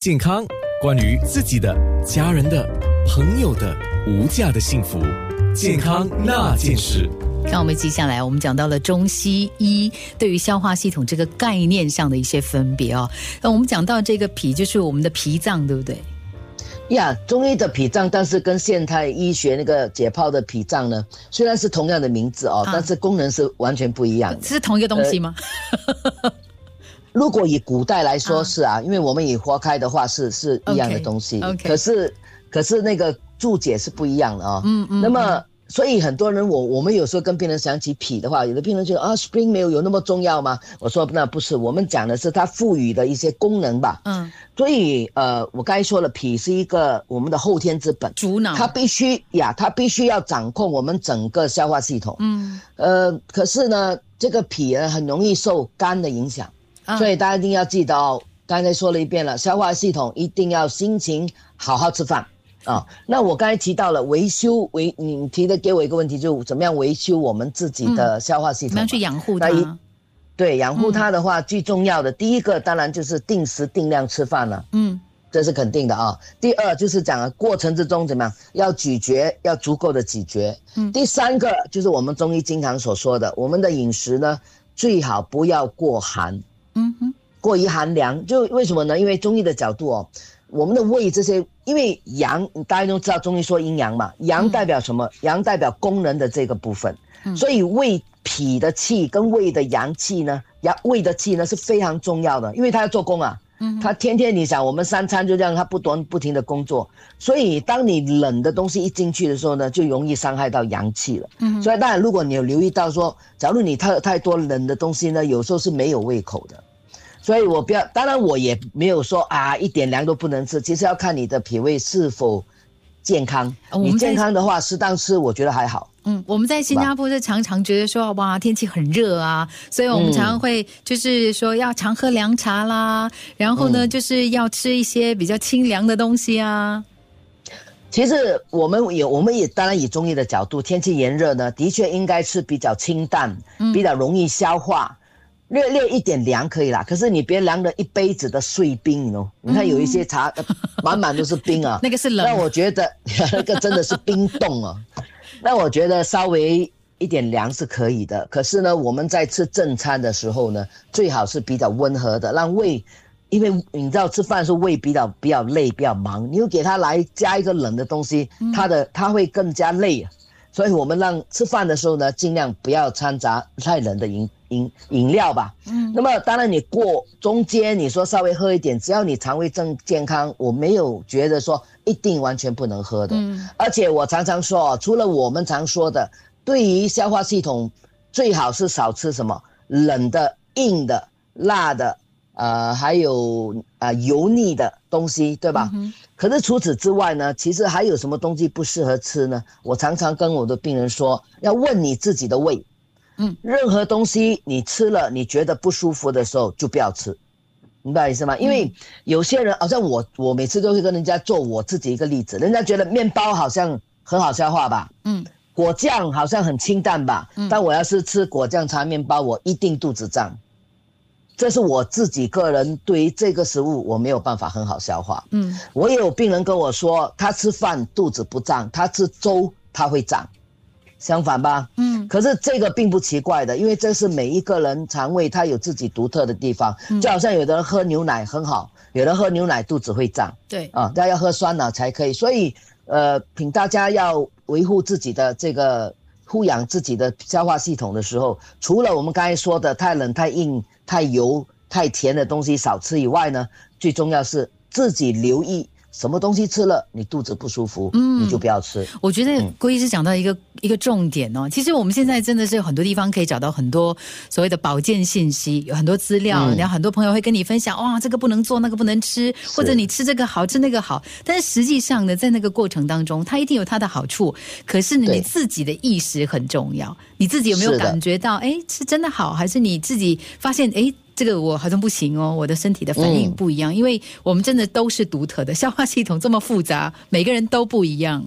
健康，关于自己的、家人的、朋友的无价的幸福，健康那件事。那我们接下来，我们讲到了中西医对于消化系统这个概念上的一些分别哦。那我们讲到这个脾，就是我们的脾脏，对不对？呀，中医的脾脏，但是跟现代医学那个解剖的脾脏呢，虽然是同样的名字哦，但是功能是完全不一样的。是同一个东西吗？如果以古代来说是啊，因为我们以花开的话是是一样的东西。可是可是那个注解是不一样的啊。嗯嗯。那么。所以很多人，我我们有时候跟病人讲起脾的话，有的病人觉得啊，spring 没有有那么重要吗？我说那不是，我们讲的是它赋予的一些功能吧。嗯。所以呃，我刚才说了，脾是一个我们的后天之本，主脑，它必须呀，它必须要掌控我们整个消化系统。嗯。呃，可是呢，这个脾呢很容易受肝的影响，所以大家一定要记得哦，刚才说了一遍了，消化系统一定要心情好好吃饭。啊，那我刚才提到了维修维，你提的给我一个问题，就怎么样维修我们自己的消化系统？怎么样去养护它？对，养护它的话，最重要的第一个当然就是定时定量吃饭了。嗯，这是肯定的啊。第二就是讲过程之中怎么样，要咀嚼，要足够的咀嚼。嗯。第三个就是我们中医经常所说的，我们的饮食呢最好不要过寒。过于寒凉，就为什么呢？因为中医的角度哦。我们的胃这些，因为阳大家都知道中医说阴阳嘛，阳代表什么？阳代表功能的这个部分，所以胃脾的气跟胃的阳气呢，阳胃的气呢是非常重要的，因为它要做工啊，它天天你想我们三餐就这样它不断不停的工作，所以当你冷的东西一进去的时候呢，就容易伤害到阳气了。嗯所以当然如果你有留意到说，假如你太太多冷的东西呢，有时候是没有胃口的。所以我不要，当然我也没有说啊，一点凉都不能吃。其实要看你的脾胃是否健康。你健康的话，适当吃，我觉得还好。嗯，我们在新加坡是常常觉得说，哇，天气很热啊，所以我们常常会就是说要常喝凉茶啦，然后呢，就是要吃一些比较清凉的东西啊。其实我们也，我们也当然以中医的角度，天气炎热呢，的确应该是比较清淡，比较容易消化。略略一点凉可以啦，可是你别凉了一杯子的碎冰哦。你看有一些茶满满都是冰啊，那个是冷。那我觉得 那个真的是冰冻啊。那我觉得稍微一点凉是可以的。可是呢，我们在吃正餐的时候呢，最好是比较温和的，让胃，因为你知道吃饭的时候胃比较比较累，比较忙，你又给他来加一个冷的东西，他的他会更加累。所以我们让吃饭的时候呢，尽量不要掺杂太冷的饮。饮饮料吧，嗯，那么当然你过中间你说稍微喝一点，只要你肠胃正健康，我没有觉得说一定完全不能喝的，嗯，而且我常常说，除了我们常说的，对于消化系统，最好是少吃什么冷的、硬的、辣的，呃，还有呃油腻的东西，对吧？可是除此之外呢，其实还有什么东西不适合吃呢？我常常跟我的病人说，要问你自己的胃。嗯，任何东西你吃了你觉得不舒服的时候就不要吃，明白意思吗？因为有些人好像我，我每次都会跟人家做我自己一个例子，人家觉得面包好像很好消化吧，嗯，果酱好像很清淡吧，嗯，但我要是吃果酱茶面包，我一定肚子胀。这是我自己个人对于这个食物我没有办法很好消化，嗯，我也有病人跟我说，他吃饭肚子不胀，他吃粥他会胀。相反吧，嗯，可是这个并不奇怪的，因为这是每一个人肠胃它有自己独特的地方，就好像有的人喝牛奶很好，有的喝牛奶肚子会胀，对啊，大家要喝酸奶才可以，所以呃，请大家要维护自己的这个护养自己的消化系统的时候，除了我们刚才说的太冷、太硬、太油、太甜的东西少吃以外呢，最重要是自己留意。什么东西吃了你肚子不舒服，嗯，你就不要吃。我觉得郭医师讲到一个一个重点哦，其实我们现在真的是有很多地方可以找到很多所谓的保健信息，有很多资料，然后很多朋友会跟你分享，哇，这个不能做，那个不能吃，或者你吃这个好吃那个好。但是实际上呢，在那个过程当中，它一定有它的好处。可是你自己的意识很重要，你自己有没有感觉到，哎，是真的好，还是你自己发现，哎？这个我好像不行哦，我的身体的反应不一样，因为我们真的都是独特的，消化系统这么复杂，每个人都不一样。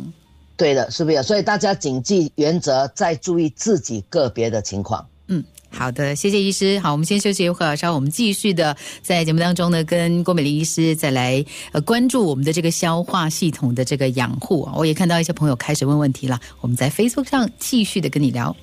对的，是不是？所以大家谨记原则，再注意自己个别的情况。嗯。好的，谢谢医师。好，我们先休息一会儿，稍后我们继续的在节目当中呢，跟郭美玲医师再来呃关注我们的这个消化系统的这个养护啊。我也看到一些朋友开始问问题了，我们在 Facebook 上继续的跟你聊。